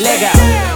legal.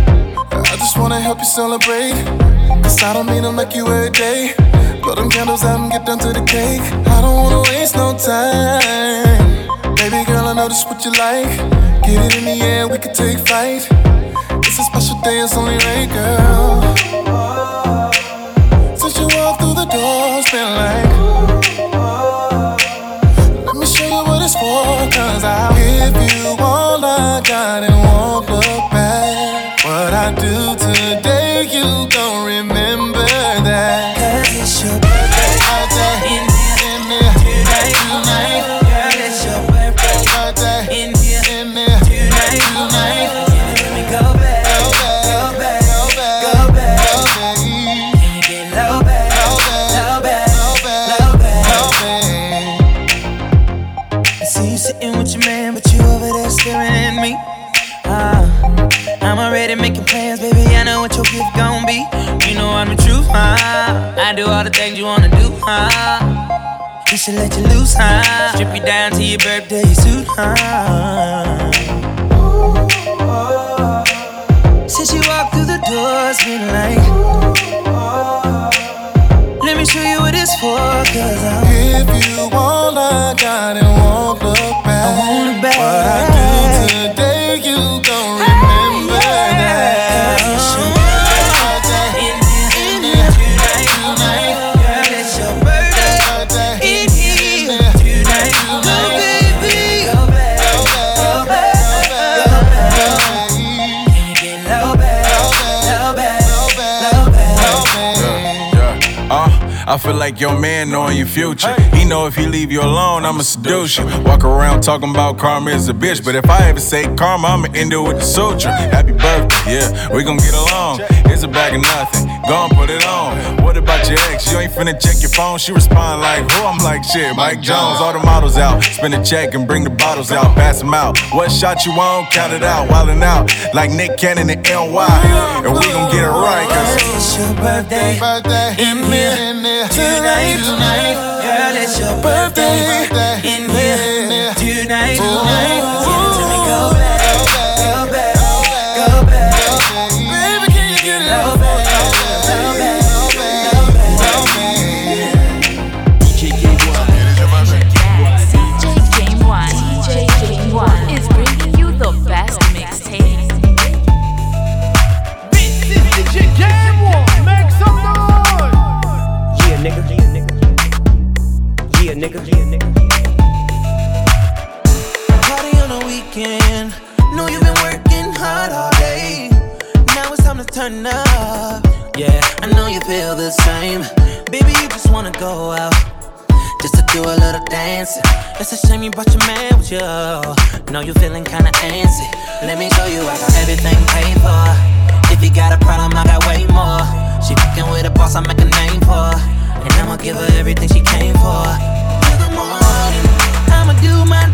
I just wanna help you celebrate. Cause I don't mean to like you every day. Blow them candles out and get down to the cake. I don't wanna waste no time. Baby girl, I know this what you like. Get it in the air, we can take flight. It's a special day, it's only right, girl. Since you walked through the door, it's been like all the things you wanna do, huh? We should let you loose, huh? Strip you down to your birthday suit, huh? Since you walked through the door, it's been like. Let me show you what it's for, cause I'm. If you all I got and won't look back. I want it back. Feel like your man knowing your future. He know if he leave you alone, I'ma seduce you. Walk around talking about karma is a bitch, but if I ever say karma, I'ma end it with the suture. Happy birthday, yeah, we gon' get along. It's Here's a bag of nothing. Go and put it on. What about your ex? You ain't finna check your phone. She respond like, who? I'm like, shit, Mike Jones. All the models out. Spin a check and bring the bottles out. Pass them out. What shot you on? Count it out. Wildin' out. Like Nick Cannon and NY. And we gon' get it right. Cause it's your birthday. birthday. In here. Tonight, tonight. Girl, it's your birthday. In here. Tonight, tonight. Go out. Just to do a little dancing. It's a shame you brought your man with you. Know you feeling kinda antsy. Let me show you I got everything paid for. If you got a problem, I got way more. She fucking with a boss, I make a name for. And I'ma give her everything she came for. Till the morning, I'ma do my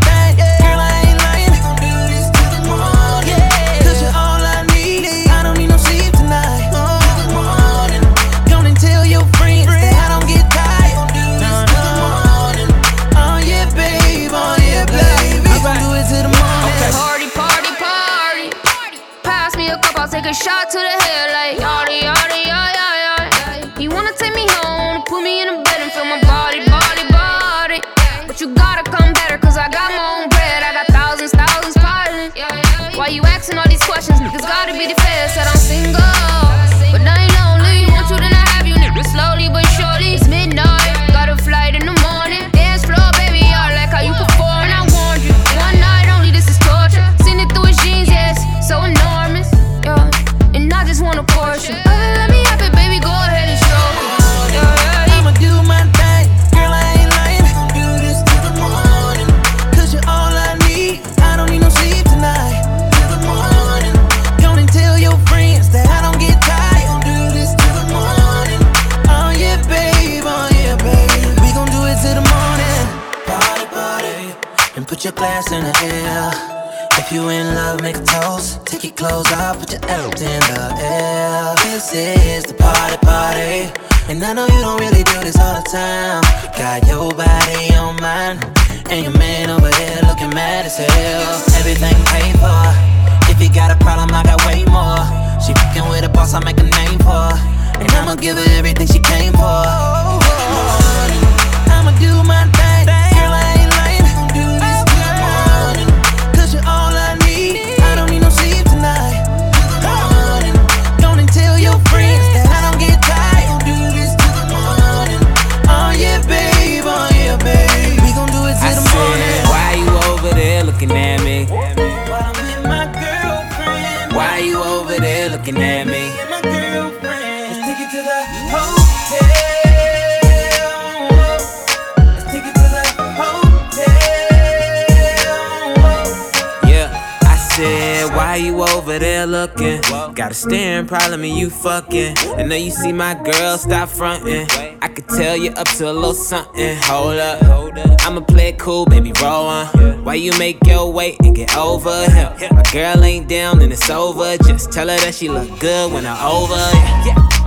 take a shot to the head like yachty, yachty, glass in the air. If you in love, make a toast. Take your clothes off, put your elbows in the air. This is the party, party. And I know you don't really do this all the time. Got your body on mine. And your man over here looking mad as hell. Everything paid for. If you got a problem, I got way more. She fucking with a boss, I make a name for. And I'ma give her everything she came for. I'ma do my over there looking? Got a staring problem and you fucking. I know you see my girl, stop fronting. I could tell you up to a little something. Hold up, I'ma play it cool, baby, roll on. Why you make your way and get over here? My girl ain't down and it's over. Just tell her that she look good when I'm over. Yeah.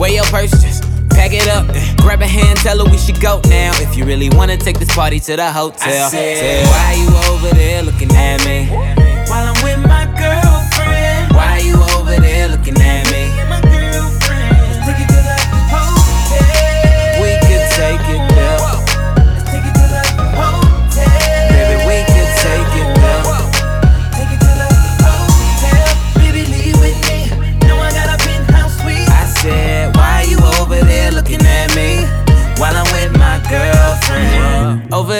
weigh your purse, just pack it up. Grab a hand, tell her we should go now. If you really wanna take this party to the hotel, I said, why you over there looking at me? While I'm with my girlfriend. Why you over there looking at me?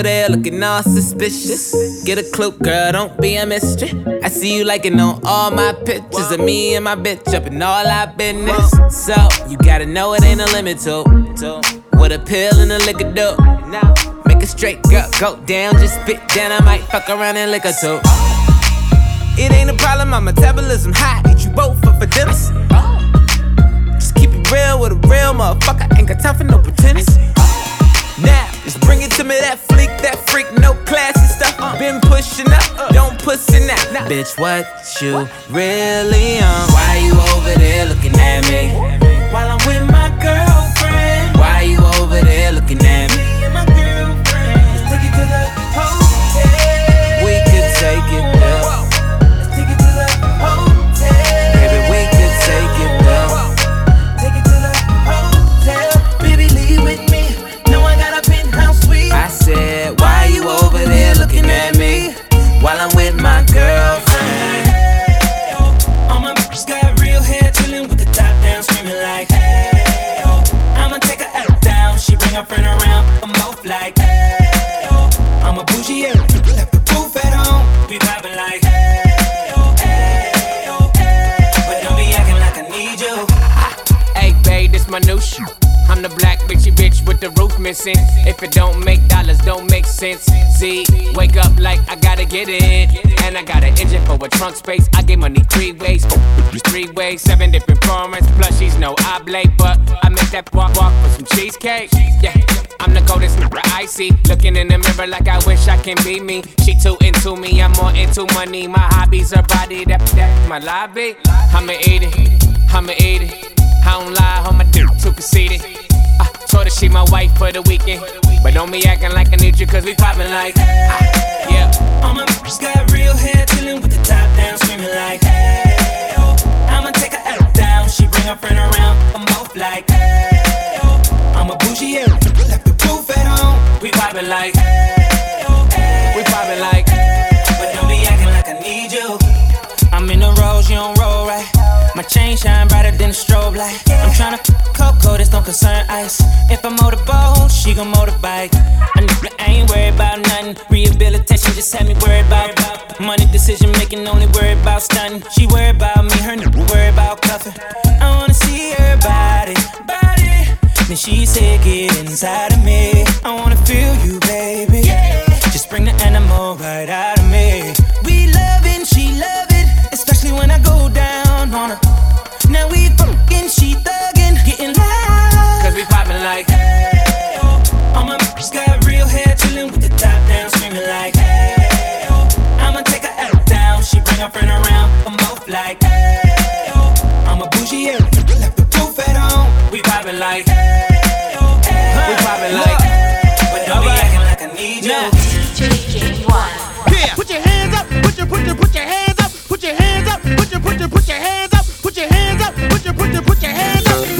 There looking all suspicious. Get a clue, girl, don't be a mystery. I see you liking on all my pictures of me and my bitch up in all our business. So, you gotta know it ain't a limit to. What a pill and a liquor do. Make a straight girl go down, just spit down. I might fuck around and lick her too. It ain't a problem, my metabolism high. Eat you both up for dinner. Just keep it real with a real motherfucker. Ain't got time for no pretense. Now, just bring it to me, that that freak, no classy stuff. Been pushing up, don't pussy now. Bitch, what you really on? Why you over there looking at me? While I'm with my girlfriend. Why you over there missing. If it don't make dollars, don't make sense. See, wake up like I gotta get it. And I got an engine for a trunk space. I get money three ways. Three ways, seven different formats. Plushies, no oblate, but I make that walk walk for some cheesecake. Yeah, I'm the coldest nigga I see. Looking in the mirror like I wish I can be me. She too into me, I'm more into money. My hobbies are body, that, that my lobby. I'ma eat it, I'ma eat it. I don't lie, on my dick too conceited. Told her she my wife for the weekend. But don't be acting like I need you, cause we poppin' like. ah, yeah. All my bitches got real hair, chillin' with the top down, screaming like, hey, oh. I'ma take her out down. She bring her friend around, I'm both like, hey, oh. I'm a bougie, yeah, left the roof at home. We poppin' like. Hey, oh. We poppin' like. But don't be acting like I need you. I'm in the rose, you don't roll right. My chain shine brighter than a strobe light. I'm tryna cocoa, this don't concern ice. If I motorboat, she gon' motorbike. I, n- I ain't worried about nothing. Rehabilitation just had me worried about money decision making, only worried about stunting. She worried about me, her nigga worried about cuffing. I wanna see her body, body. Then she said, get inside of me. I wanna feel you, baby. Just bring the animal right out like, hey, oh. I'm a bougie, yeah, left the roof at home. We poppin' like. Hey, oh, hey, We poppin' like. But don't be acting like I need you. DJ One. Put your hands up, put your put your put your hands up, put your hands up, put your put your put your hands up, put your hands up, put your put your put your hands up,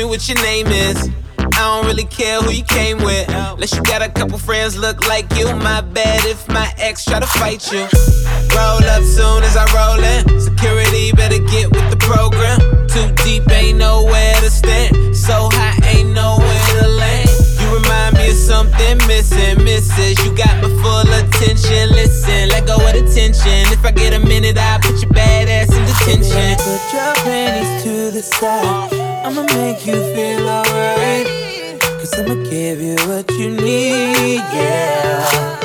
me what your name is. I don't really care who you came with. Unless you got a couple friends look like you. My bad if my ex try to fight you. Roll up soon as I roll in. Security better get with the program. Too deep, ain't nowhere to stand. So high, me something missing, misses. You got my full attention. Listen, let go of the tension. If I get a minute, I'll put your bad ass in detention. Put your panties to the side. I'ma make you feel alright. Cause I'ma give you what you need, yeah.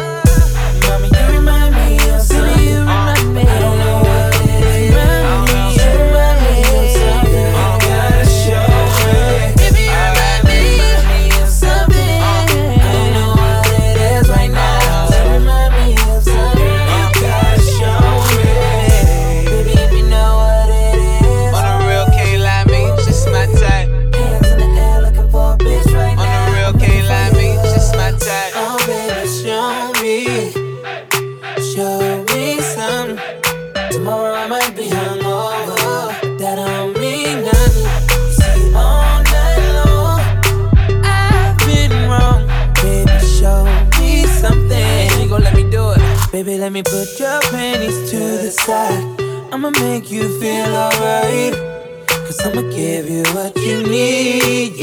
I'ma give you what you need,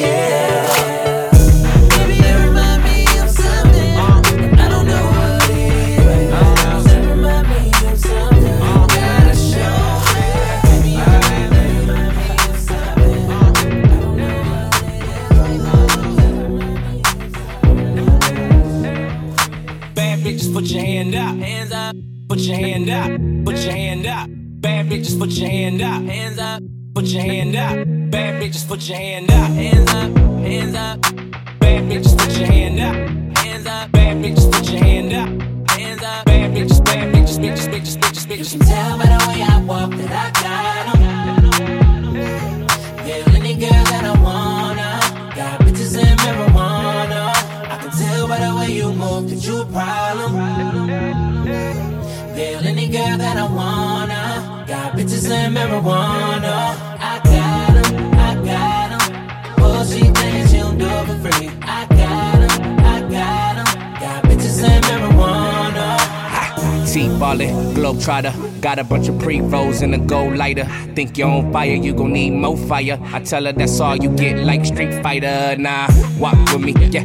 Think you're on fire, you gon' need more fire. I tell her that's all you get, like Street Fighter. Nah, walk with me, yeah,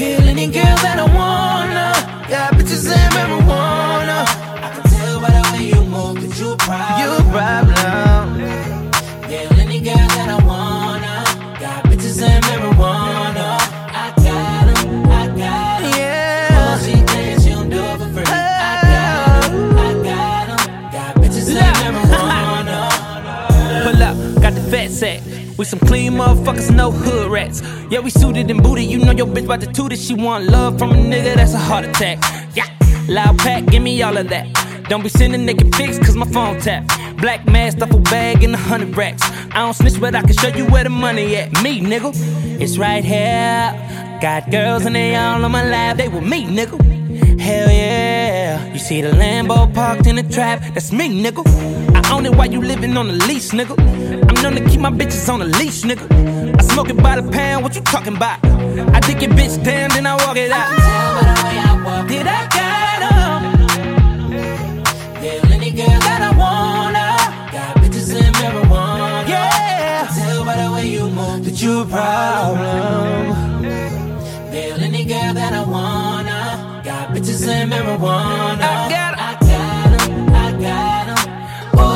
Peel any girl that I wanna. Got bitches and marijuana. I can tell by the way you move that you a problem. You a problem. Yeah, any girl that I wanna. Got bitches and marijuana. I got 'em, I got 'em. Yeah. Oh, she thinks don't do it for free. I got 'em, I got 'em. Got bitches and marijuana. Pull up, got the fat sack. We some clean motherfuckers, no hood rats. Yeah, we suited and booted. You know your bitch about to toot it. She want love from a nigga, that's a heart attack. Yeah, loud pack, give me all of that. Don't be sending naked pics, cause my phone tap. Black mask, duffel bag, and a hundred racks. I don't snitch, but I can show you where the money at. Me, nigga, it's right here. Got girls and they all on my lap, they with me, nigga. Hell yeah. You see the Lambo parked in the trap, that's me, nigga. Own it while you living on the lease, nigga. I'm known to keep my bitches on the leash, nigga. I smoke it by the pound, what you talking about? I take your bitch down, then I walk it out. Tell by the way I walk Did I got 'em? Yeah, any girl that I wanna. Got bitches in marijuana. Yeah. Tell by the way you move that you a problem. Feel any girl that I wanna. Got bitches in marijuana. I got 'em. I got 'em. I got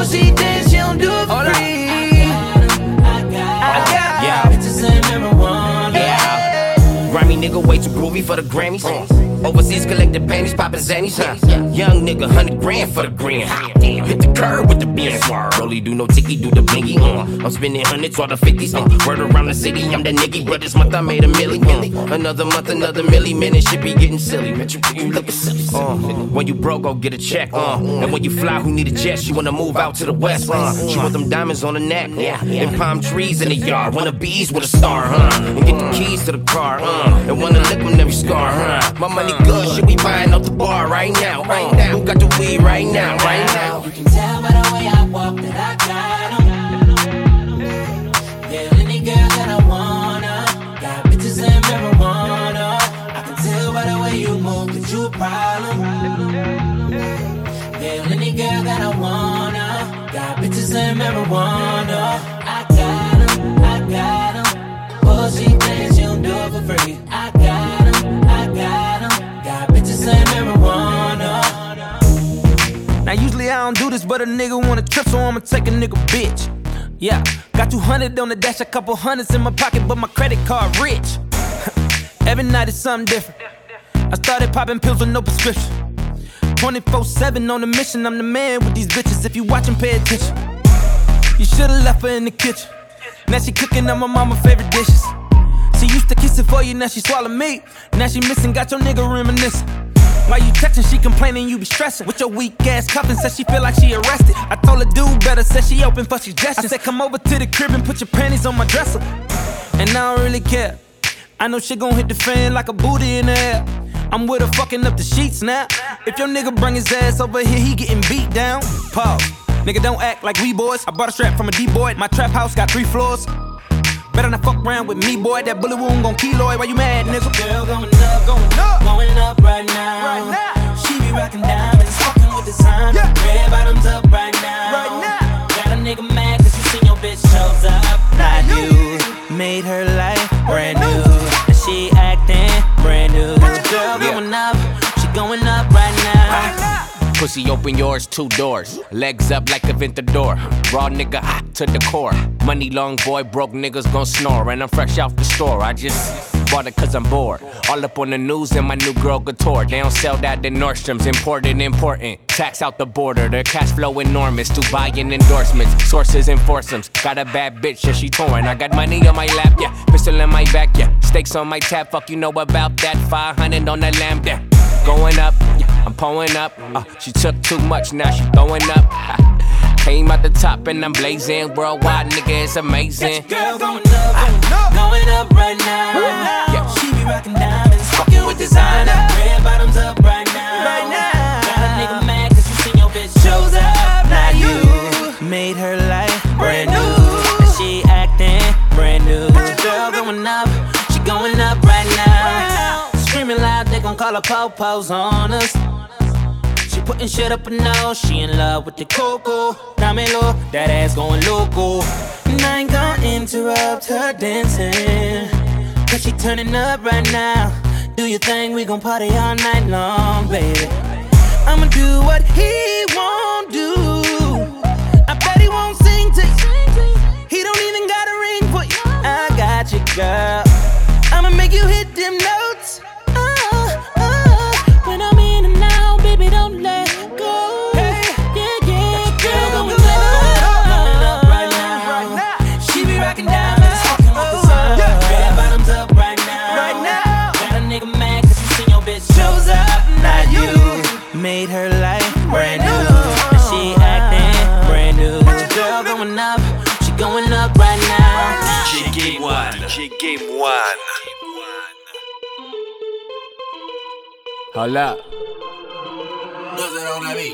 Oh, she thinks she don't do it for free. I got 'em. I got 'em. Yeah. Bitches. Yeah. Grimy nigga way too groovy for the Grammys. Mm. Overseas collected panties, poppin' zannies. Huh? Young nigga, hundred grand for the green. Hot damn, hit the curb with the beans. Rolly do no ticky, do the blingy. Uh. I'm spending hundreds or the fifties. Uh. Word around the city, I'm the nigga. But this month I made a milli. Uh. Another month, another milli. Man, it should be getting silly. Man, you, you looking silly. Uh. When you broke, go get a check. Uh. And when you fly, who need a jet? She wanna move out to the west. Uh. She want them diamonds on the neck. Yeah. And palm trees in the yard. Wanna bees with a star, huh? And get the keys to the car, uh. And wanna lick on every scar, huh? My money good, shit, we buying up the bar right now, right now. Who got the weed right now, right now? You can tell by the way I walk that I got 'em. Yeah, any girl that I wanna. Got bitches in marijuana. I can tell by the way you move that you a problem. Yeah, any girl that I wanna. Got bitches in marijuana. Don't do this, but a nigga wanna trip, so I'ma take a nigga bitch. Yeah, got 200 on the dash, a couple hundreds in my pocket, but my credit card rich. Every night is something different. I started popping pills with no prescription. 24-7 on the mission, I'm the man with these bitches. If you watchin', pay attention. You should've left her in the kitchen. Now she cooking up my mama's favorite dishes. She used to kiss it for you, now she swallow me. Now she missing, got your nigga reminiscing. While you texting, she complaining you be stressing. With your weak ass cuffing, said she feel like she arrested. I told her do better, said she open for suggestions. I said come over to the crib and put your panties on my dresser. And I don't really care. I know she gon' hit the fan like a booty in the air. I'm with her fucking up the sheets now. If your nigga bring his ass over here, he getting beat down. Pause. Nigga, don't act like we boys. I bought a strap from a D-boy. My trap house got three floors. Better not fuck around with me, boy. That bullet wound gon' keloid. Why you mad, nigga? Girl, going up, going up, going up right now. Right now. She be rockin' diamonds, fucking with design. Yeah. Red bottoms up right now. Right now. Got a nigga mad cause you seen your bitch shows up. Not you. Made her life brand new. And she acting brand new. Girl, going up. She going up. Pussy open yours, two doors. Legs up like Aventador. Raw nigga hot to the core. Money long boy, broke niggas gon' snore. And I'm fresh off the store. I just bought it cause I'm bored. All up on the news and my new girl couture. They don't sell that in Nordstrom's. Imported, important. Tax out the border. Their cash flow enormous. Dubai and endorsements. Sources and foursomes. Got a bad bitch, yeah, she torn. I got money on my lap, yeah. Pistol in my back, yeah. Stakes on my tab, fuck you know about that. 500 on the lamb, yeah. Going up, yeah. I'm pulling up. Uh, she took too much, now she throwing up. Came out the top and I'm blazing. Worldwide, nigga, it's amazing. Girl going up, going up, going up right now. Yeah. She be rockin' diamonds, fucking with designer. Red bottoms up right now. Right now. Got a nigga mad cause you seen your bitch shows up. Not you. Made her life brand new. And she acting brand new. Girl going up, she going up right now. Screaming loud, they gon' call her po-pos on us. Putting shit up and nose, she in love with the cocoa. Dámelo, that ass going loco. And I ain't gonna interrupt her dancing. Cause she turning up right now. Do your thing, we gon' party all night long, baby. I'ma do what he won't do. I bet he won't sing to you. He don't even got a ring for you. I got you, girl. Hold up.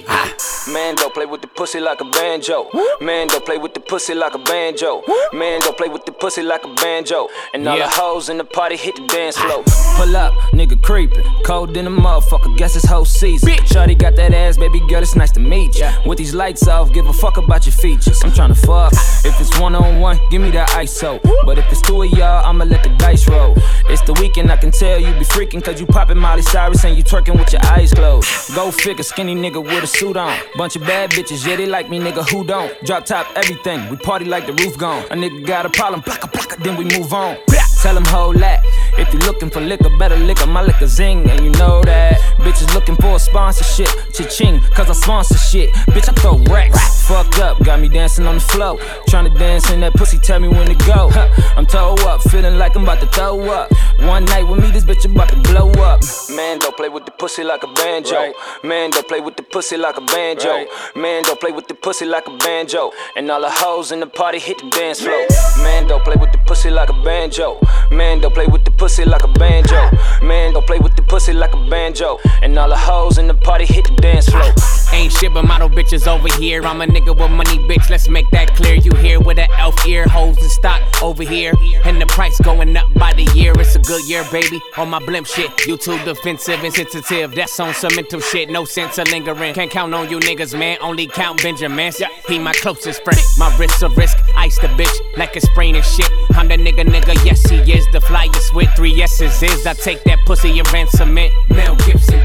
Ah. Man, don't play with the pussy like a banjo. Man, don't play with the pussy like a banjo. Man, don't play with the pussy like a banjo. And all Yeah. the hoes in the party hit the dance floor. Pull up, nigga creepin'. Cold in the motherfucker, guess it's whole season. Shorty got that ass, baby girl, it's nice to meet you. With these lights off, give a fuck about your features. I'm tryna fuck. If it's one on one, give me that ISO. But if it's two of y'all, I'ma let the dice roll. It's the weekend, I can tell you be freaking, cause you poppin' Molly Cyrus and you twerking with your eyes closed. Go figure, skinny nigga with a suit on. Bunch of bad bitches, yeah, they like me, nigga, who don't? Drop top everything, we party like the roof gone. A nigga got a problem, blocka, blocka, then we move on. Tell him hold that. If you looking for liquor, better liquor, my liquor zing, and you know that. Bitches looking for a sponsorship, cha-ching, cause I sponsor shit. Bitch, I throw racks. Fucked up, got me dancing on the floor. Tryna dance in that pussy, tell me when to go. Huh, I'm toe up, feeling like I'm about to throw up. One night with me, this bitch about to blow up. Man, don't play with the pussy like a banjo. Man, don't play with the pussy like a banjo. Man, don't play with the pussy like a banjo. And all the hoes in the party hit the dance floor. Man, don't play with the pussy like a banjo. Man, don't play with the pussy like a banjo. Man, don't play with the pussy like a banjo. And all the hoes in the party hit the dance floor. Ain't shit but model bitches over here. I'm a nigga with money, bitch. Let's make that clear. You here with an elf ear, hoes in stock over here. And the price going up by the year. It's a good year, baby. On my blimp shit. You too defensive and sensitive. That's on some mental shit. No sense of lingering. Can't count on you niggas, man. Only count Benjamins. He my closest friend. My wrist's a risk. Ice the bitch like it's spraying shit. I'm the nigga, nigga. Yes, he is. The flyest with three yeses is. I take that pussy and ransom it. Mel Gibson.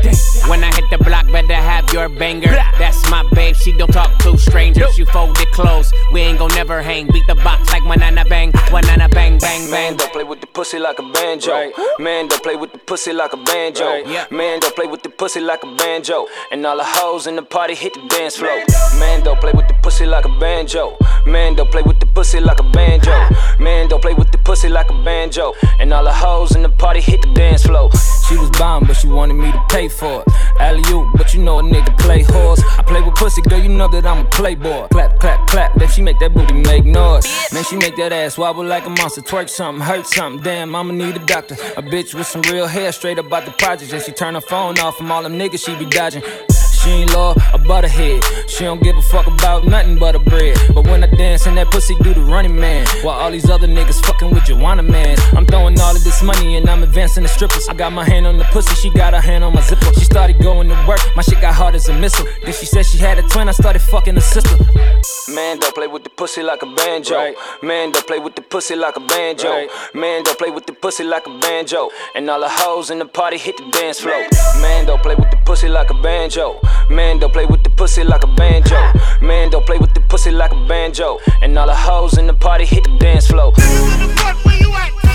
When I hit the block, better have your banger. That's my babe. She don't talk to strangers. You fold it close. We ain't gon' never hang. Beat the box like banana bang. Banana bang, bang, bang. Man, bang. don't play with the pussy like a banjo. Man, don't play with the pussy like a banjo. Yeah. Man, don't play with the pussy like a banjo. And all the hoes in the party hit the dance floor. Man, don't play with the pussy like a banjo. Man, don't play with the pussy like a banjo. Man, don't play with the pussy like a banjo. And all the hoes in the party hit the dance floor. She was bomb, but she wanted me to pay for it. Alley oop, but you know a nigga play horse. I play with pussy, girl, you know that I'm a playboy. Clap, clap, clap, then she make that booty make noise. Man, she make that ass wobble like a monster. Twerk something, hurt something. Damn, I'ma need a doctor. A bitch with some real hair, straight up out the projects. And she turn her phone off from all them niggas she be dodging. She ain't law, a butterhead. She don't give a fuck about nothing but a bread. But when I dance and that pussy do the running man, while all these other niggas fucking with Joanna man. I'm throwing all of this money and I'm advancing the strippers. I got my hand on the pussy, she got her hand on my zipper. She started going to work, my shit got hard as a missile. Then she said she had a twin, I started fucking her sister. Man, don't play with the pussy like a banjo. Man, don't play with the pussy like a banjo. Man, don't play with the pussy like a banjo. And all the hoes in the party hit the dance floor. Man, don't play with the pussy like a banjo. Man, don't play with the pussy like a banjo. Man, don't play with the pussy like a banjo. And all the hoes in the party hit the dance floor. Okay,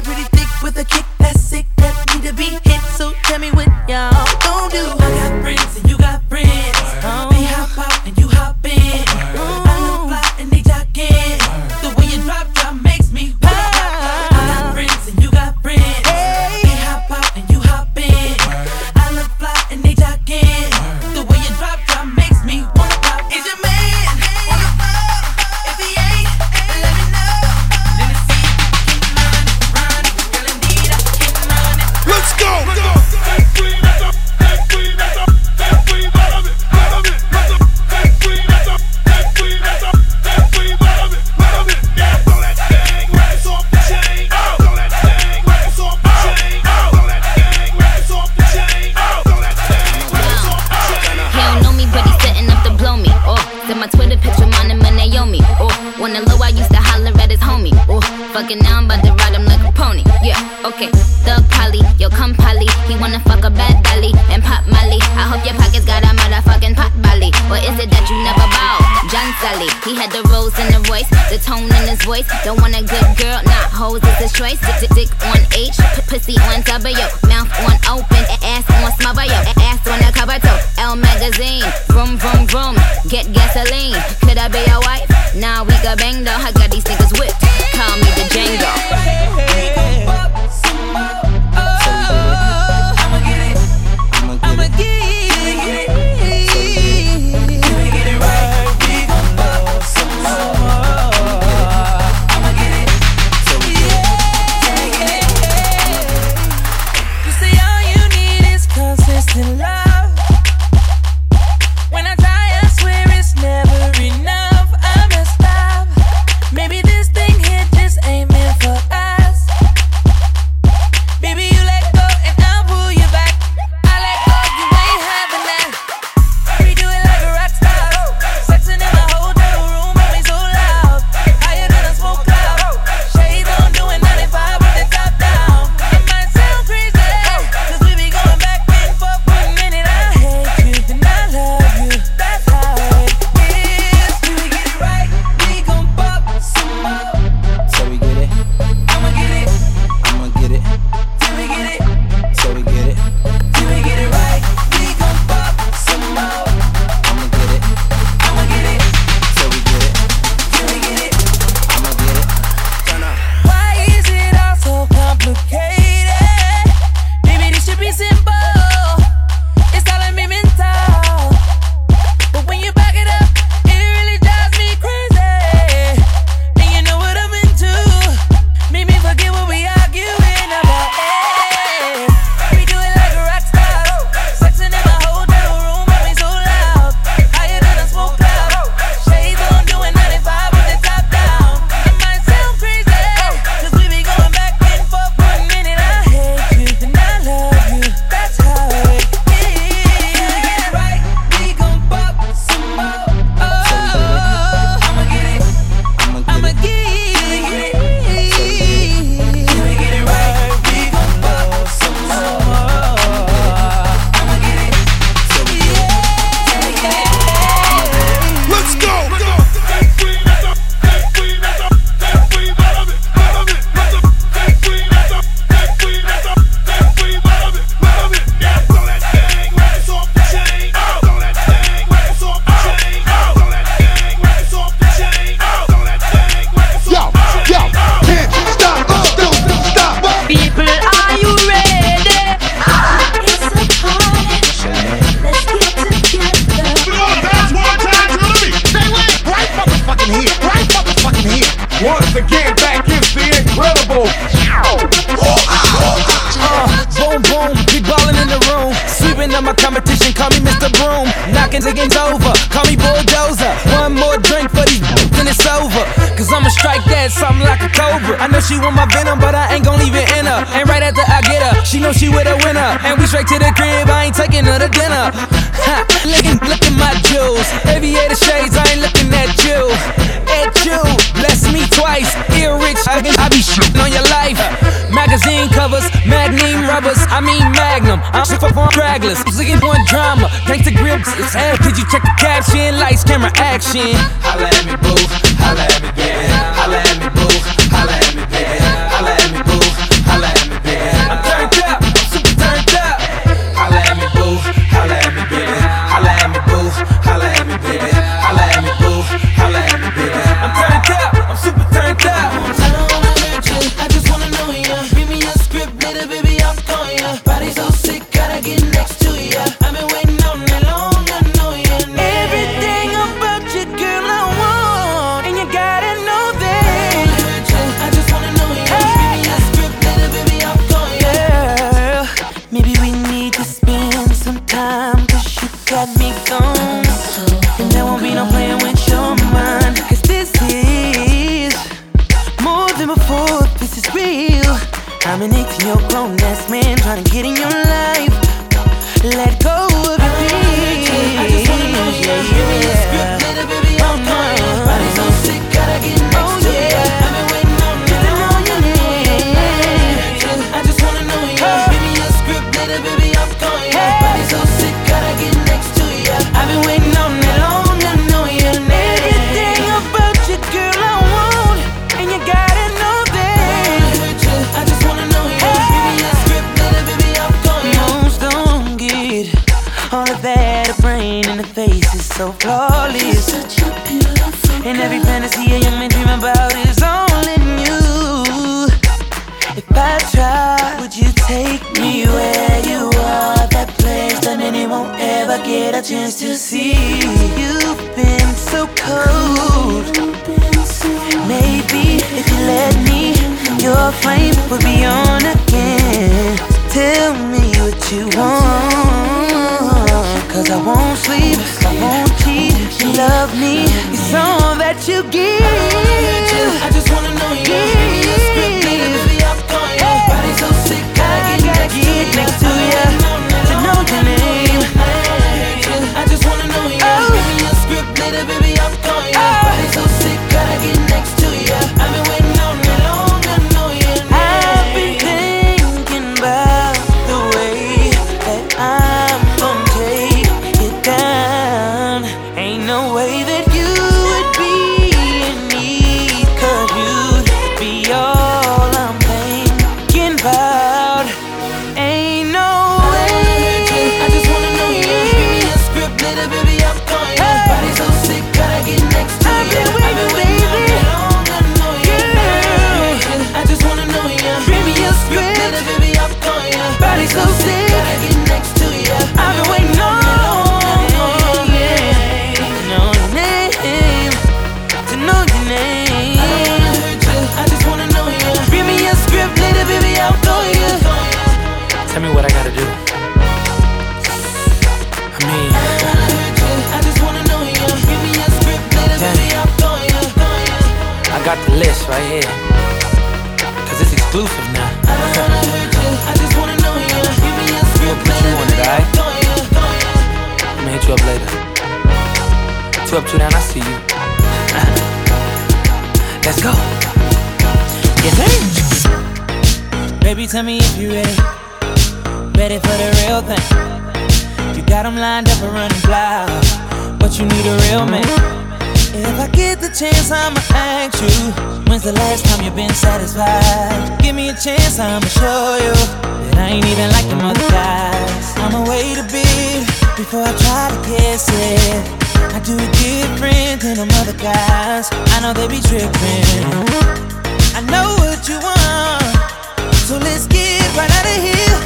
pretty thick with a kick that's sick that need to be hit. So tell me what y'all He had the rose in the voice, the tone in his voice. Don't want a good girl, not hoes is his choice. Dick, dick, dick on H, pussy on W, mouth on open, ass on smother, yo, ass on the cover toe. Elle magazine, vroom vroom vroom, get gasoline. Could I be a wife? Nah, we got bang though. I got these niggas whipped. Call me the Django. Hey, hey, hey. I mean Magnum. I'm shit for Cragless. Looking for drama. Thanks to Grips, it's hell. Did you check the caption? Lights, camera, action. Holla at me, boo. Holla at me, yeah. Holla at me, boo. Later. Two up, two down, I see you. Let's go. Yes, sir. Baby, tell me if you ready. Ready for the real thing. You got 'em lined up and running wild. But you need a real man. If I get the chance, I'ma ask you. When's the last time you've been satisfied? Give me a chance, I'ma show you that I ain't even like them other guys. I'ma wait a bit before I try to kiss it. I do it different than them other guys. I know they be tripping. I know what you want, so let's get right out of here.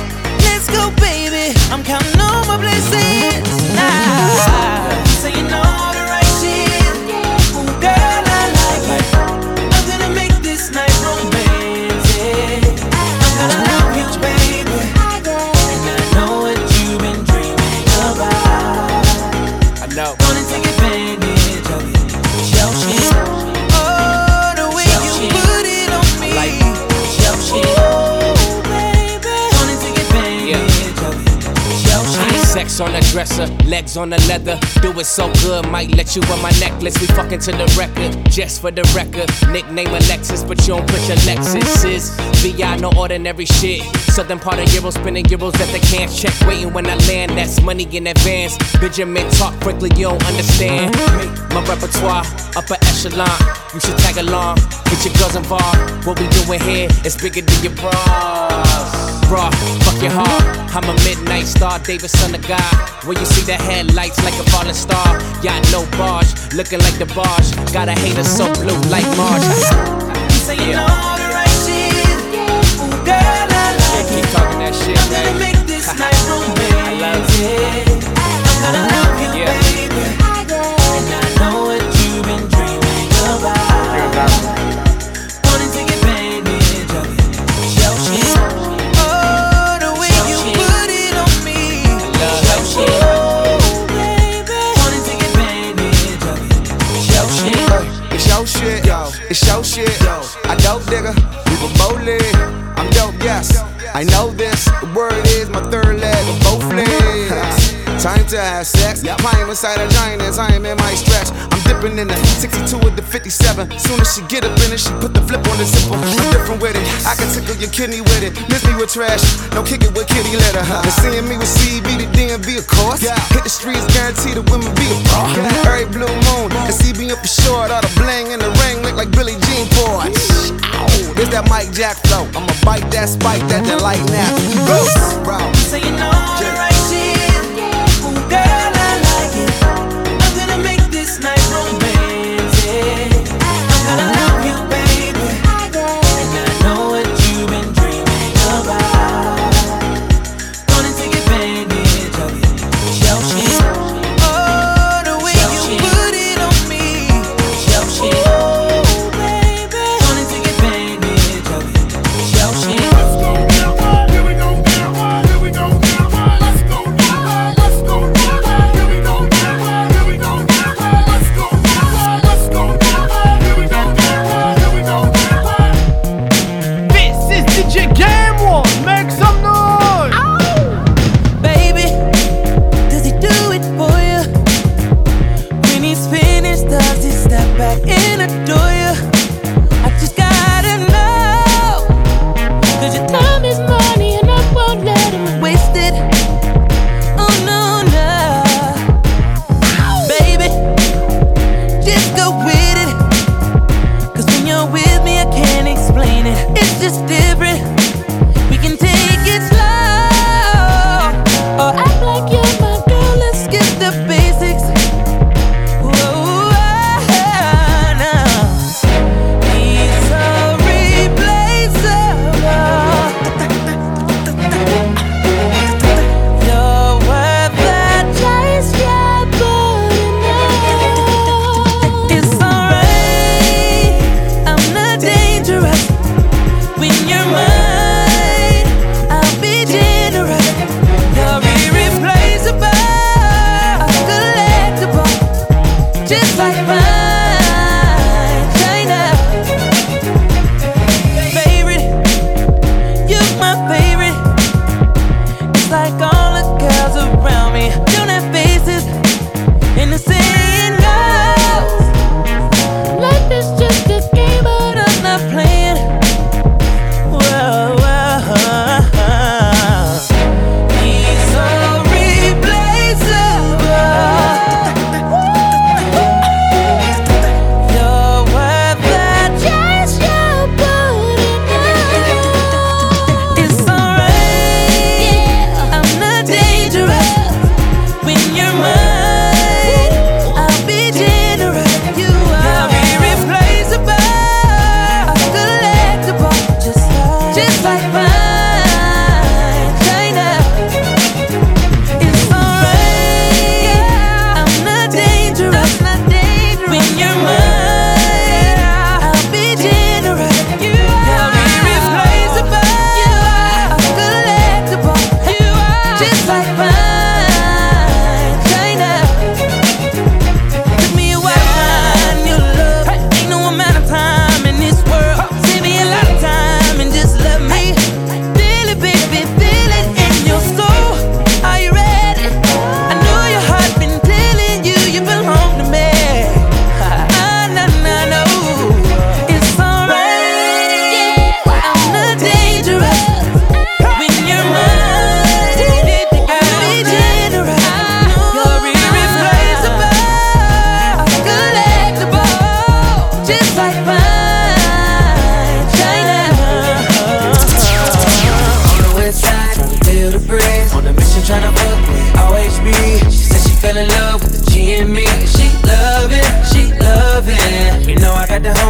Let's go, baby. I'm counting on my blessings. Now, On the dresser, legs on the leather. Do it so good, might let you on my necklace. We fucking to the record, just for the record. Nickname Alexis, but you don't put your Lexus. Is VI, no ordinary shit. Southern part of Euro, spinning euros at the cash check. Waiting when I land, that's money in advance. Benjamin talk quickly, you don't understand. My repertoire, upper echelon. You should tag along, get your girls involved. What we doing here is bigger than your bras. Raw, fuck your heart. I'm a midnight star, David, son of God. Where you see the headlights like a falling star. Yacht, no barge, looking like the barge. Got a hater so blue like Marge. Saying all the right shit. Ooh, girl, I like Keep it. talking that shit, I'm gonna make this night romantic. I'm gonna love you, Yeah. baby. And I know what you've been dreaming about. It's your shit. I dope digger, we were bowling. I'm dope, yes. I know this. The word is my third leg of both legs. Time to have sex. Climb inside a giant and time in my stretch. I'm dipping in the 62 with the 57. Soon as she get up in it, she put the flip on the zipper. I'm different with it. I can tickle your kidney with it. Miss me with trash. No kick it with kitty litter. And seeing me with CB, the DMV, of course. Hit the streets, guarantee the women be a pro. Every blue moon, and CB up for short. All the bling in the ring look like Billie Jean boy. Ow, this that Mike Jack flow. I'ma bite that spike, that that light nap. Boost, bro. Saying all the right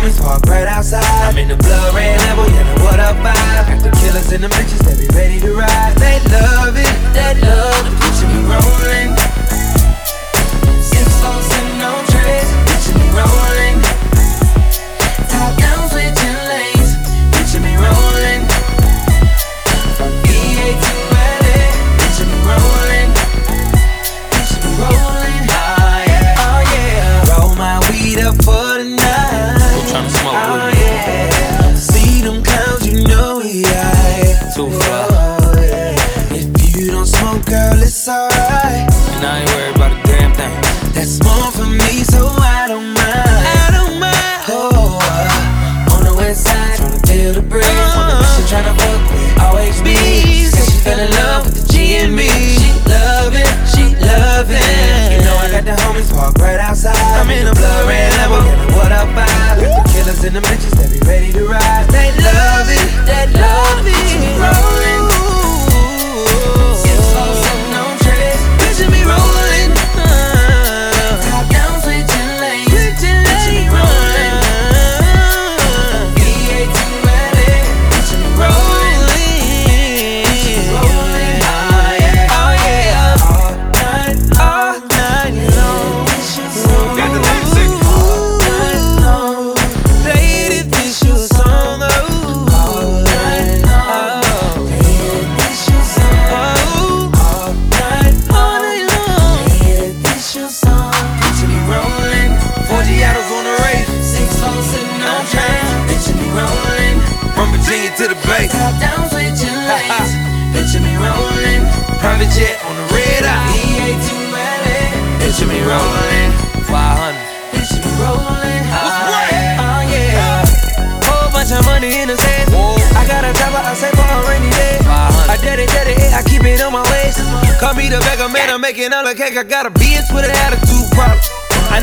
I got the homies parked right outside. I'm in the blood red level, know what up vibe. Got the killers and the bitches that be ready to ride. They love it, they love the picture me rolling.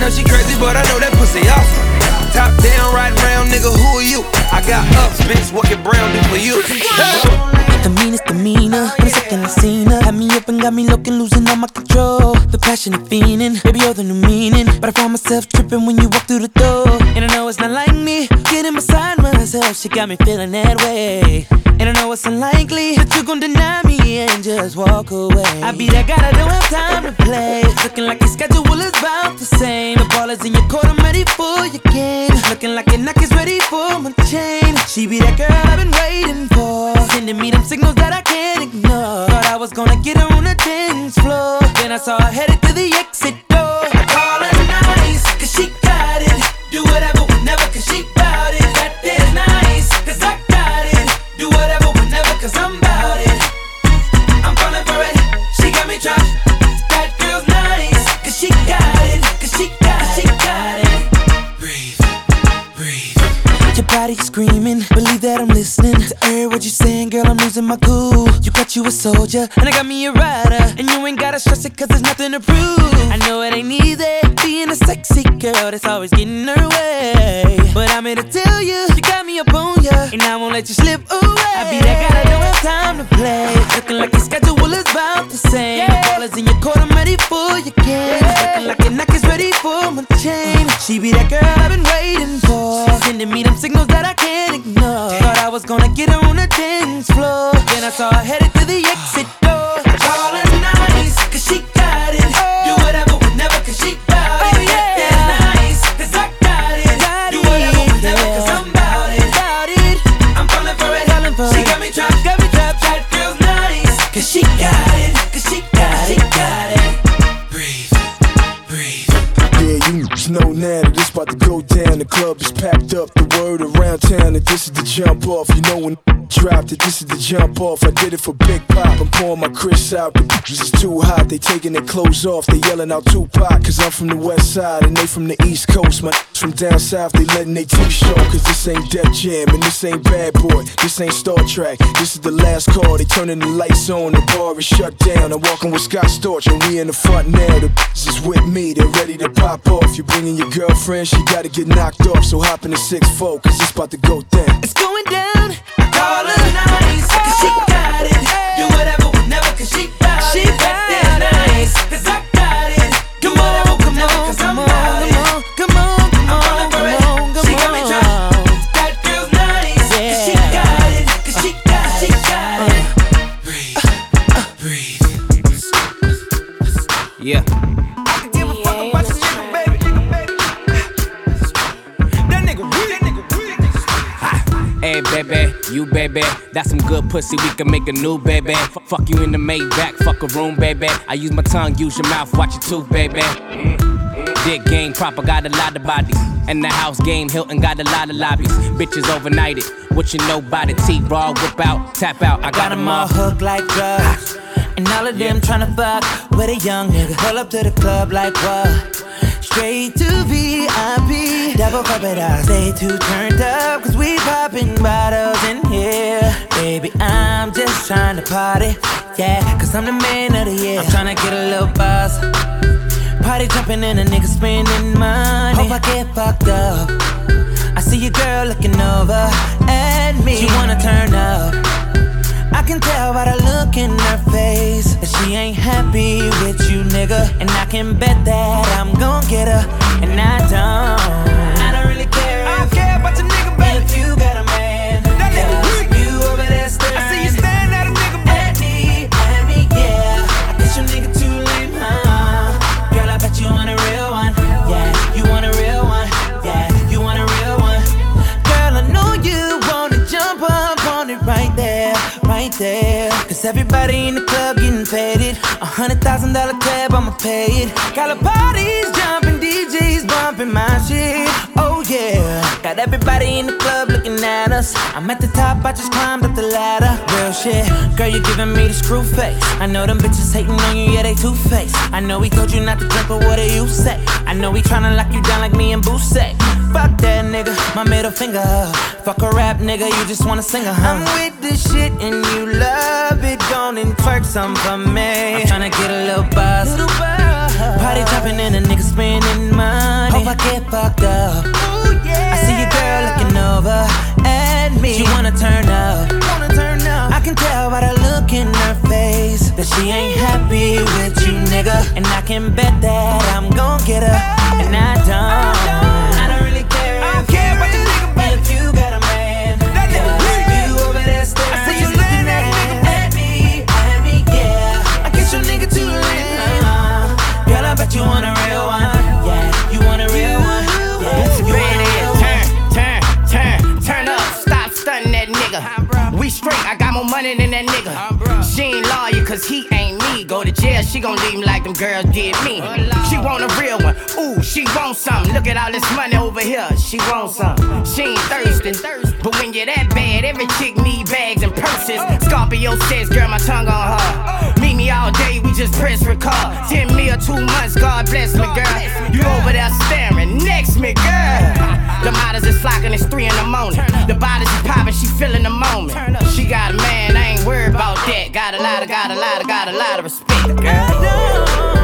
Know she crazy, but I know that pussy awesome. Top down, riding round, nigga, who are you? I got ups, bitch, what can Brown do for you? The meanest demeanor, when a second I seen her Had me up and got me looking, losing all my control The passion passionate fiending, baby you're the new meaning But I found myself tripping when you walk through the door And I know it's not like me, getting beside myself. She got me feeling that way. And I know it's unlikely that you gon' deny me and just walk away. I be that guy that don't have time to play. Looking like your schedule is about the same. The ball is in your court, I'm ready for your game. Looking like your neck is ready for my chain. She be that girl I've been waiting for. Sending me them signals that I can't ignore. Thought I was gonna get her on the dance floor. Then I saw her headed to the exit door. I call her nice, cause she got it. Do whatever, screaming, believe that I'm listening to word you saying, girl. I'm losing my cool. You got you a soldier, and I got me a rider, and you ain't gotta stress it, cause there's nothing to prove. I know it ain't easy being a sexy girl that's always getting her way. But I'm here to tell you, you got me up on ya, and I won't let you slip away. I be that guy that don't have time to play. Looking like your schedule is about the same. The ball is in your court, I'm ready for your game. Looking like your neck is ready for my chain. She be that girl I've been waiting for. Sending me them signals that I can't ignore. Thought I was gonna get her on the dance floor. Then I saw her headed to the exit down. The club is packed up, the word around town that this is the jump off. You know when dropped it, this is the jump off. I did it for Big Pop. I'm pouring my Cris out. The bitches is too hot. They taking their clothes off. They yelling out Tupac. Cause I'm from the west side and they from the east coast. My from down south, they letting they teeth show. Cause this ain't Def Jam and this ain't Bad Boy. This ain't Star Trek. This is the last call. They turning the lights on. The bar is shut down. I'm walking with Scott Storch and we in the front now. The bitches is with me. They're ready to pop off. You bringing your girlfriend, she gotta get knocked off. So hop in the 6-4, cause it's about to go down. It's going down. Call her nice, cause she got it. Do whatever, you baby, that's some good pussy. We can make a new baby. F- fuck you in the Maybach, fuck a room, baby. I use my tongue, use your mouth, watch your tooth, baby. Dick game proper, got a lot of bodies. And the house game, Hilton got a lot of lobbies. Bitches overnighted, what you know by the T raw, whip out, tap out. I got 'em all hooked like drugs. And all of them tryna fuck with a young nigga. Pull up to the club like what? Straight to VIP. Double cup it out. Stay too turned up, cause we popping bottles in here. Baby, I'm just trying to party. Yeah, cause I'm the man of the year. I'm tryna get a little buzz. Party jumping and a nigga spending money. Hope I get fucked up. I see your girl looking over at me. She wanna turn up. I can tell by the look in her face that she ain't happy with you, nigga. And I can bet that I'm gon' get her, and I don't. Everybody in the club getting faded. A hundred thousand dollar tab, I'ma pay it. Got parties jumping, DJs bumping my shit. Oh yeah. Got everybody in the club looking us. I'm at the top, I just climbed up the ladder. Real shit. Girl, you giving me the screw face. I know them bitches hating on you, yeah, they two faced. I know we told you not to drink, but what do you say? I know we tryna lock you down like me and Boo say. Fuck that nigga, my middle finger. Fuck a rap nigga, you just wanna sing a hum. I'm with this shit and you love it. Gone and twerk some for me. I'm tryna get a little buzz. Party jumping and a nigga spending money. Hope I get fucked up. I see your girl looking over at me. She wanna turn up. Wanna turn up. I can tell by the look in her face that she ain't happy with you, nigga. And I can bet that I'm gon' get her, and I don't. Cause he ain't me. Go to jail, she gon' leave him like them girls did me. She want a real one. Ooh, she want something. Look at all this money over here. She want something. She ain't thirsty. But when you're that bad, every chick need bags and purses. Scorpio says, girl, my tongue on her. Meet me all day, we just press record. Ten mil, two months, God bless me, girl. You over there staring, next me, girl. The models is flocking, it's three in the morning. The bodies is popping, she feeling the moment. She got a man, I ain't worried about that. Got a lot of, got a lot of, got a lot of respect, girl.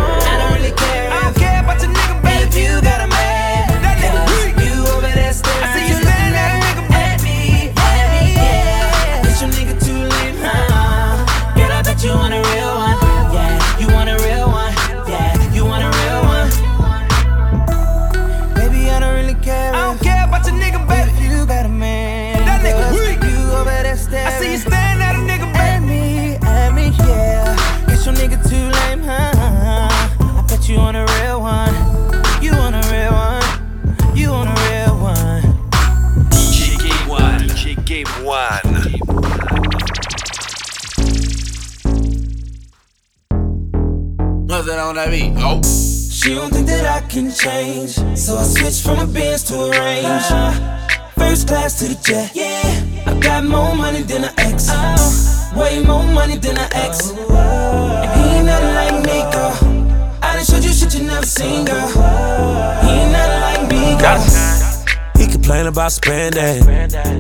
On that beat. Oh. She don't think that I can change, so I switched from a Benz to a Range. First class to the jet, yeah. I got more money than an ex, way more money than an ex. And he ain't nothing like me, girl. I done showed you shit you never seen, girl. He ain't nothing like me, girl. He complain about spending.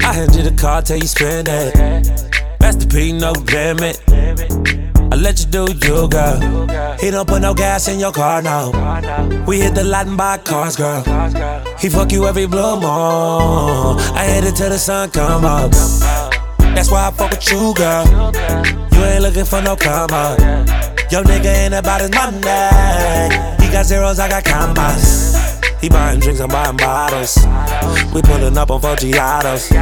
I hand you the car, tell you spend it. Master P, no damn it. I let you do you, girl. He don't put no gas in your car, now. We hit the lot and buy cars, girl. He fuck you every blue moon. I hit it till the sun come up. That's why I fuck with you, girl. You ain't looking for no come up. Yo, nigga ain't about his money. He got zeros, I got commas. He buying drinks, I'm buying bottles. We pulling up on four Giatos.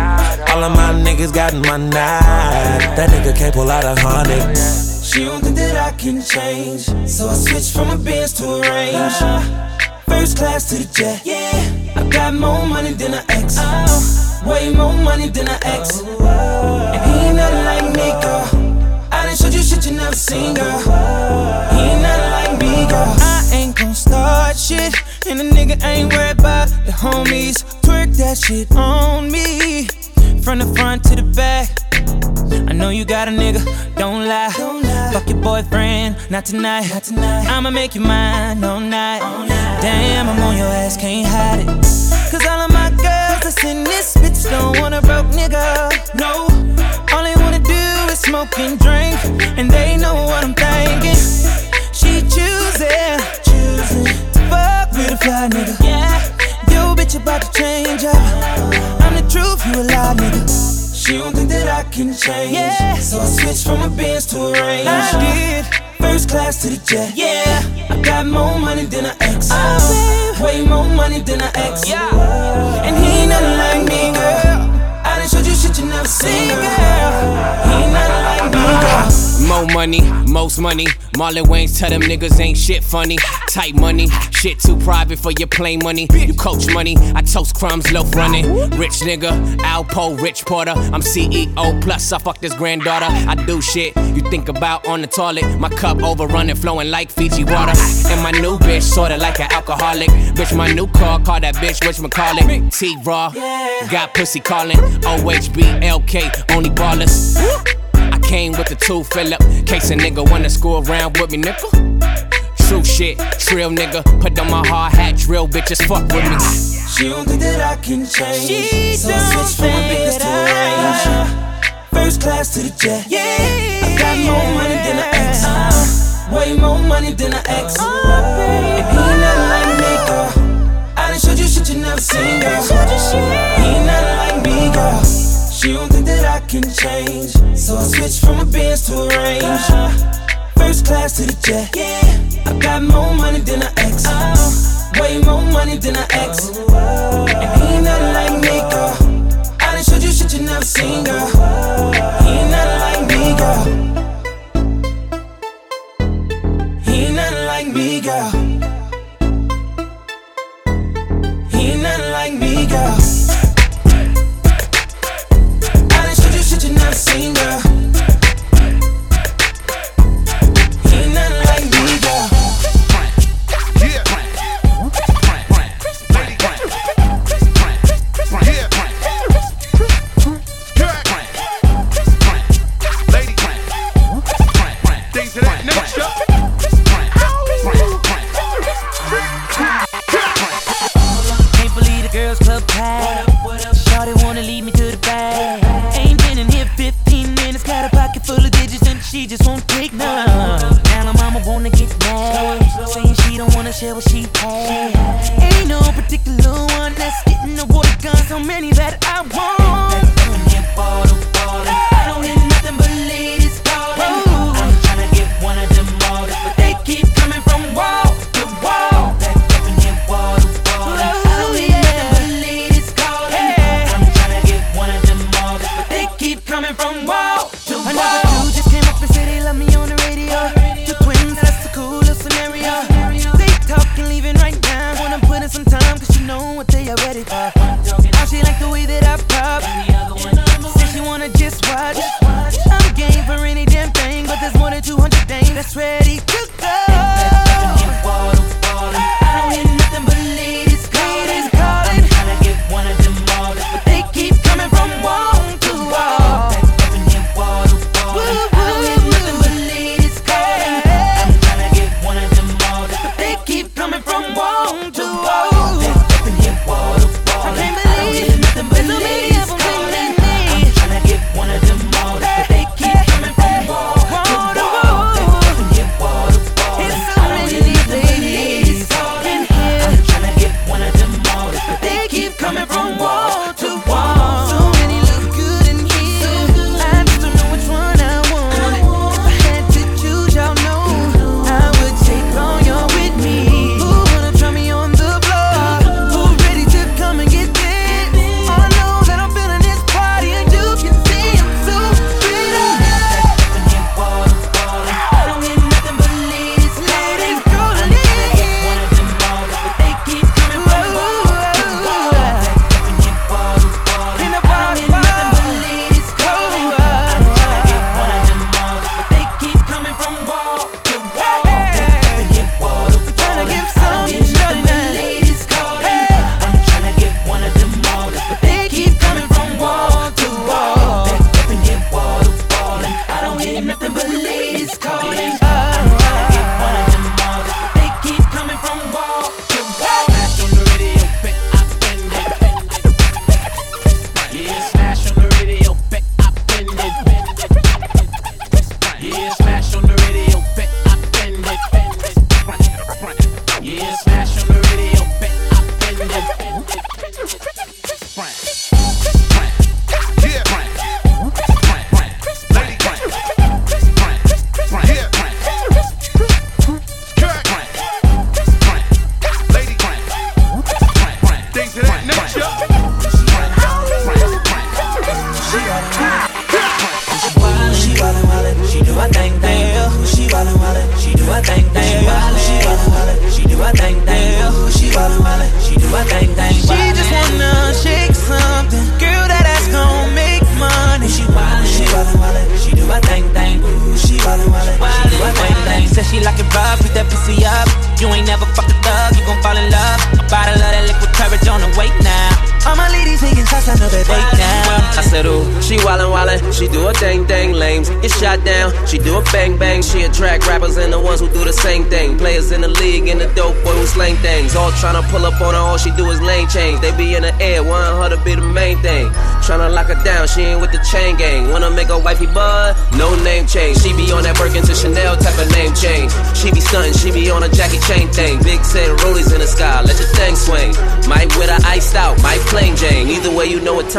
All of my niggas got money. That nigga can't pull out a hundred. She don't think that I can change. So I switched from a Benz to a Range. First class to the jet. Yeah. I got more money than an ex. Oh. Way more money than an ex. Oh, oh. And he ain't nothing like me, girl. I done showed you shit you never seen, girl. He ain't nothing like me, girl. I ain't gon' start shit. And the nigga ain't worried about the homies. Twerk that shit on me. From the front to the back. I know you got a nigga, don't lie. Don't lie. Fuck your boyfriend, not tonight. not tonight. I'ma make you mine all night. all night. Damn, I'm on your ass, can't hide it. Cause all of my girls that's in this bitch don't want a broke nigga. No, all they wanna do is smoke and drink. And they know what I'm thinking. She choosing, choosing to fuck with a fly nigga. Yeah, yo, bitch about to change up. I'm the truth, you a lie, nigga. She don't think that I can change. Yeah. So I switched from a Benz to a Range. I did. First class to the jet. Yeah. I got more money than an ex. Oh, Way more money than an ex. Yeah. Money, most money. Marlon Wayans tell them niggas ain't shit funny. Tight money, shit too private for your plain money. You coach money, I toast crumbs, loaf running. Rich nigga, Alpo, Rich Porter. I'm CEO, plus I fuck this granddaughter. I do shit you think about on the toilet. My cup overrunning, flowing like Fiji water. And my new bitch, sorta like an alcoholic. Bitch, my new car, call that bitch Rich McCarlin. T Raw, got pussy calling. OHB, LK, only ballers. I came with the two Philip. Case a nigga wanna screw around with me, nigga. True shit, trill nigga. Put on my hard hat, drill bitches, fuck with me. She don't think that I can change. She so I switched from a Benz to a Range. First class to the jet. Yeah. I got more money than an ex. Uh, way more money than an ex. And he ain't nothing like me, girl. I done showed you shit you never seen, girl. He ain't nothing like me, girl. She don't think that I can change. So I switched from a Benz to a Range. First class to the jet. Yeah. I got more money than an ex. Way more money than an ex. And ain't nothing like me, girl. I done showed you shit you never seen, girl. Never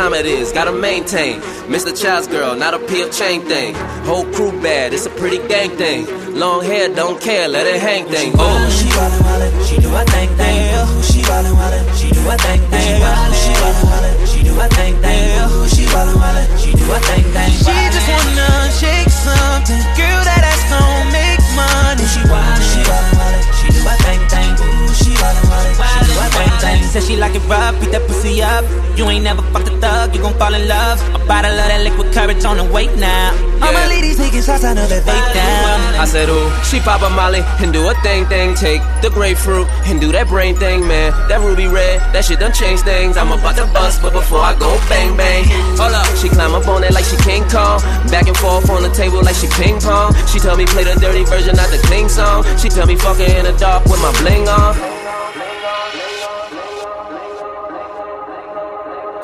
time it is. Gotta maintain. Mr. Child's girl, not a peel chain thing. Whole crew bad, it's a pretty gang thing. Long hair, don't care, let it hang thing. Oh, she wildin', wildin', she do a thing thing. Ooh, she wildin', wildin', she do a thing thing. Ooh, she wildin', wildin', she do a thing thing. Ooh, she wildin', wildin', she do a thing thing. She just wanna shake something, girl. That ass gon' make money. She wildin', she wildin', wildin', she do a thing thing. Ooh, she wildin', wildin', she do a thing thing. Said she like it rough, beat that pussy up. You ain't never fucked a thug, you gon' fall in love. A bottle of that liquid courage on the way now. All my ladies taking shots, I know that they down. Uh. I said, ooh, she pop a molly and do a thing thing. Take the grapefruit and do that brain thing, man. That ruby red, that shit done change things. I'm about to bust, but before I go bang bang. Hold up, she climb up on it like she King Kong. Back and forth on the table like she ping pong. She tell me play the dirty version, not the clean song. She tell me fuck her in the dark with my bling on.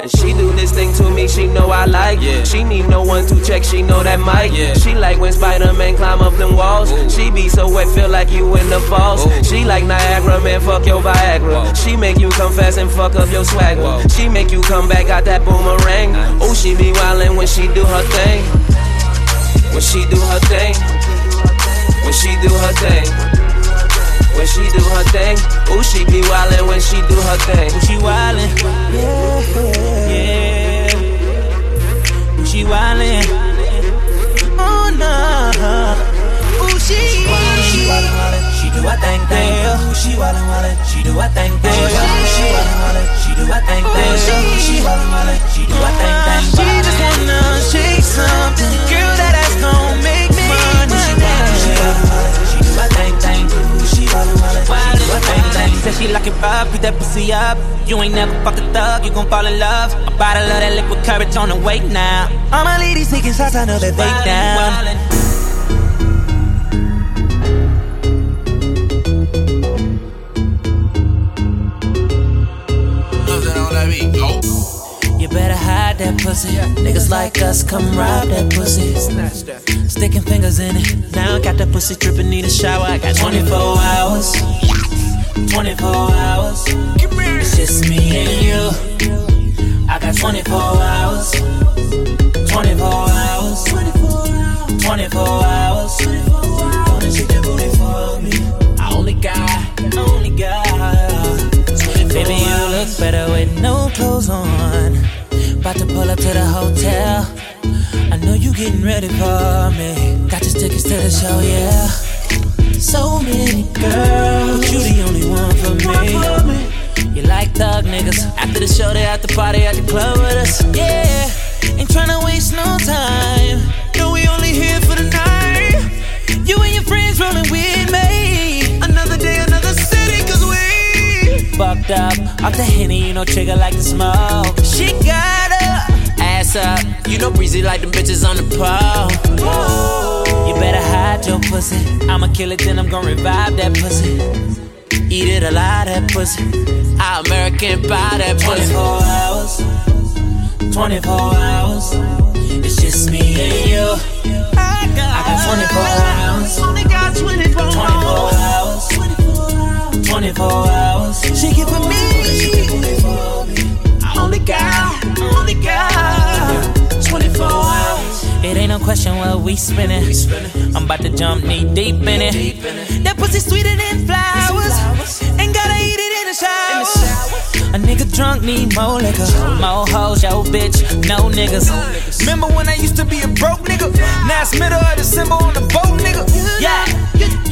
And she do this thing to me, she know I like. Yeah. She need no one to check, she know that mic. Yeah. She like when Spider-Man climb up them walls. Ooh. She be so wet, feel like you in the falls. Ooh. She like Niagara, man, fuck your Viagra. Whoa. She make you come fast and fuck up your swagger. Whoa. She make you come back, got that boomerang. Nice. Oh, she be wildin' when she do her thing. When she do her thing. When she do her thing. When she do her thing, ooh, she be wildin' when she do her thing. She wildin', yeah. She wildin', oh no. Ooh, she, she wildin', wildin', she do a thing thing. Ooh, she wildin', wildin', she do a thing thing. Ooh, she wildin', wildin', she do a thing thing. Ooh, she wildin', wildin', she do a thing thing. She just wanna shake something, girl. That ass gon' make me money. She wildin', wildin', she do a thing thing. Said she like it rough, beat that pussy up. You ain't never fucked a thug, you gon' fall in love. A bottle of that liquid courage on the way now. All my ladies taking shots, I know that they down. Better hide that pussy. Niggas like us come rob that pussy. Sticking fingers in it. Now I got that pussy tripping, need a shower. I got 24 hours. 24 hours. It's just me and you. I got 24 hours. 24 hours. 24 hours. Gonna shake your booty for me. I only got, only got. Baby, you look better with no clothes on. About to pull up to the hotel. I know you getting ready for me. Got your tickets to the show, yeah. So many girls, but you the only one for me. You like thug niggas. After the show, they at the party at the club with us. Yeah, ain't tryna waste no time. No, we only here for the night. You and your friends rolling with me. Fucked up off the henny, you know trigger like the smoke. She got her ass up, you know breezy like them bitches on the pole. You better hide your pussy. I'ma kill it, then I'm gonna revive that pussy. Eat it alive, that pussy. I American buy that pussy. 24 hours. 24 hours. It's just me and you. I got, I got 24 hours. Only got 24, 24 hours. 24 hours. Shake it for me. I only got, only got 24 hours. It ain't no question what we spinning. I'm about to jump knee deep in it. That pussy sweeter than flowers. Ain't gotta eat it in the shower. A nigga drunk need more liquor. More hoes, yo bitch, no niggas. Remember when I used to be a broke nigga? Now it's middle of December on the boat, nigga. Yeah,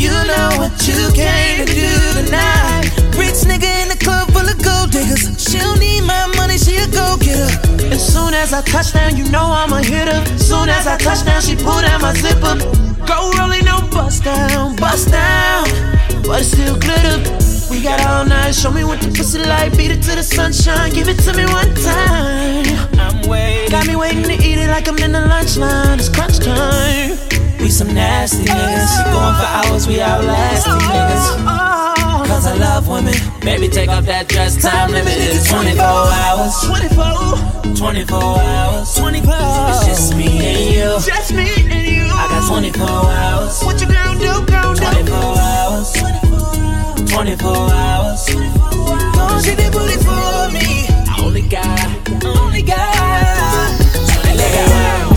you know what you came to do tonight. Rich nigga in the club full of gold diggers. She don't need my money, she a go getter. As soon as I touch down, you know I'm a hitter. Soon as I touch down, she pull down my zipper. Go rolling, no bust down, bust down, but it still glitter. We got all night, show me what the pussy like. Beat it to the sunshine, give it to me one time. I'm waiting, got me waiting to eat it like I'm in the lunch line. It's crunch time. We some nasty niggas, she going for hours, we outlasting niggas. Cause I love women. Baby, take off that dress, time limit is 24 hours. 24, 24 hours. 24. It's just me and you. Just me and you. I got 24 hours. What you gonna do, gonna do? 24 hours. 24 hours. Don't shake that booty for me. I only got, Only got 24 hours.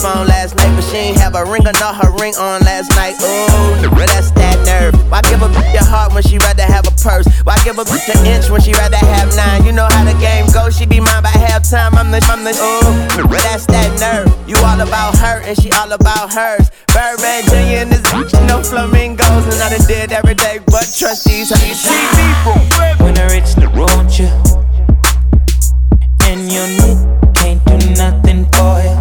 Phone last night, but she ain't have a ring or not her ring on last night. Ooh, that's that nerve. Why give a bitch your heart when she rather have a purse? Why give a bitch an inch when she rather have nine? You know how the game goes, she be mine by halftime. I'm the, I'm the, ooh, that's that nerve. You all about her and she all about hers. Birdman Jr. and this bitch, no flamingos. And I done did every day but trust these. How you see people? When I reach the road, you and your knit can't do nothing for you.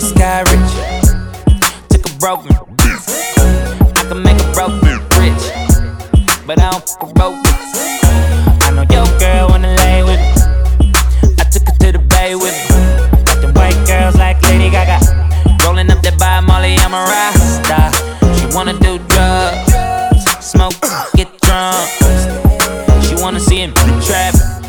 Just got rich. Took a broke man. I can make a broke rich, but I don't fuck a broke bitch. I know your girl wanna lay with me. I took her to the bay with me. Got them white girls like Lady Gaga. Rolling up that by Molly, I'm a rasta. She wanna do drugs, smoke, get drunk. She wanna see him in I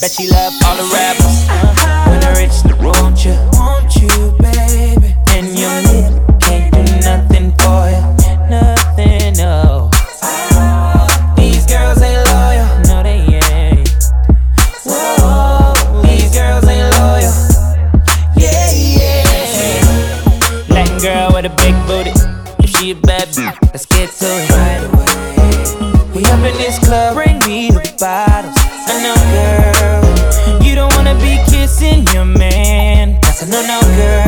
bet she love all the rappers. Uh-huh. When I reach the road, you, Want you, baby. and your lip can't do nothing for you. Nothing, no. These girls ain't loyal. No, they ain't. Whoa, these girls ain't loyal. Yeah, yeah. Latin girl with a big booty. If she a bad bitch, let's get to it right away. We up in this club, bring girl.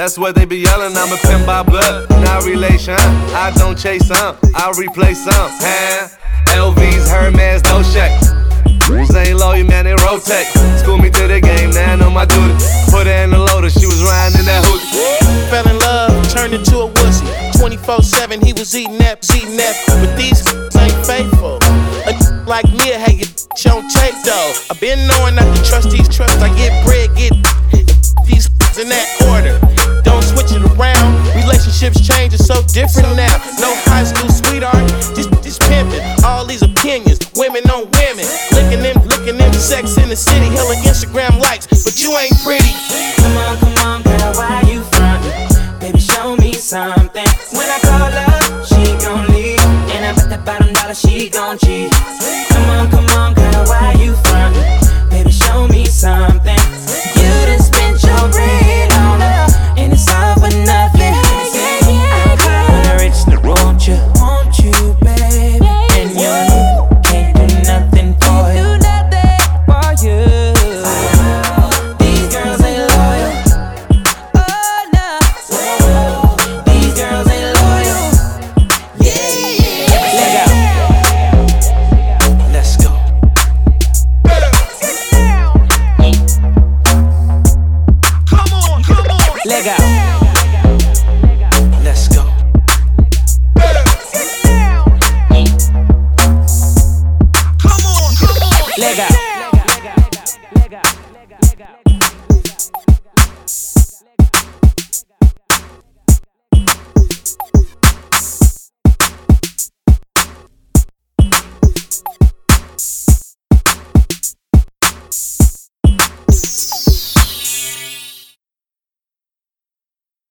That's what they be yelling. I'm a pin by blood, not relation. I don't chase some, I replace some. Huh? LVs, Hermes, no check. Rules ain't loyal, man, they rotate. School me to the game, now I know my duty. Put her in the loader, she was riding in that hoodie. Fell in love, turned into a wussy. 24 7, he was eating that, eating that. But these ain't faithful. A like me, I had your on tape though. i been knowing not to trust these trusts. I get bread, get these in that order. Don't switch it around. Relationships change, it's so different now. No high school sweetheart, just, just pimping. All these opinions, women on women. Licking them, licking them sex in the city, hella Instagram likes. But you ain't pretty. Come on, come on, girl, why you frontin'? Baby, show me something. When I call her, she gon' leave. And I bet that bottom dollar she gon' cheat. Come on, come on, girl, why you?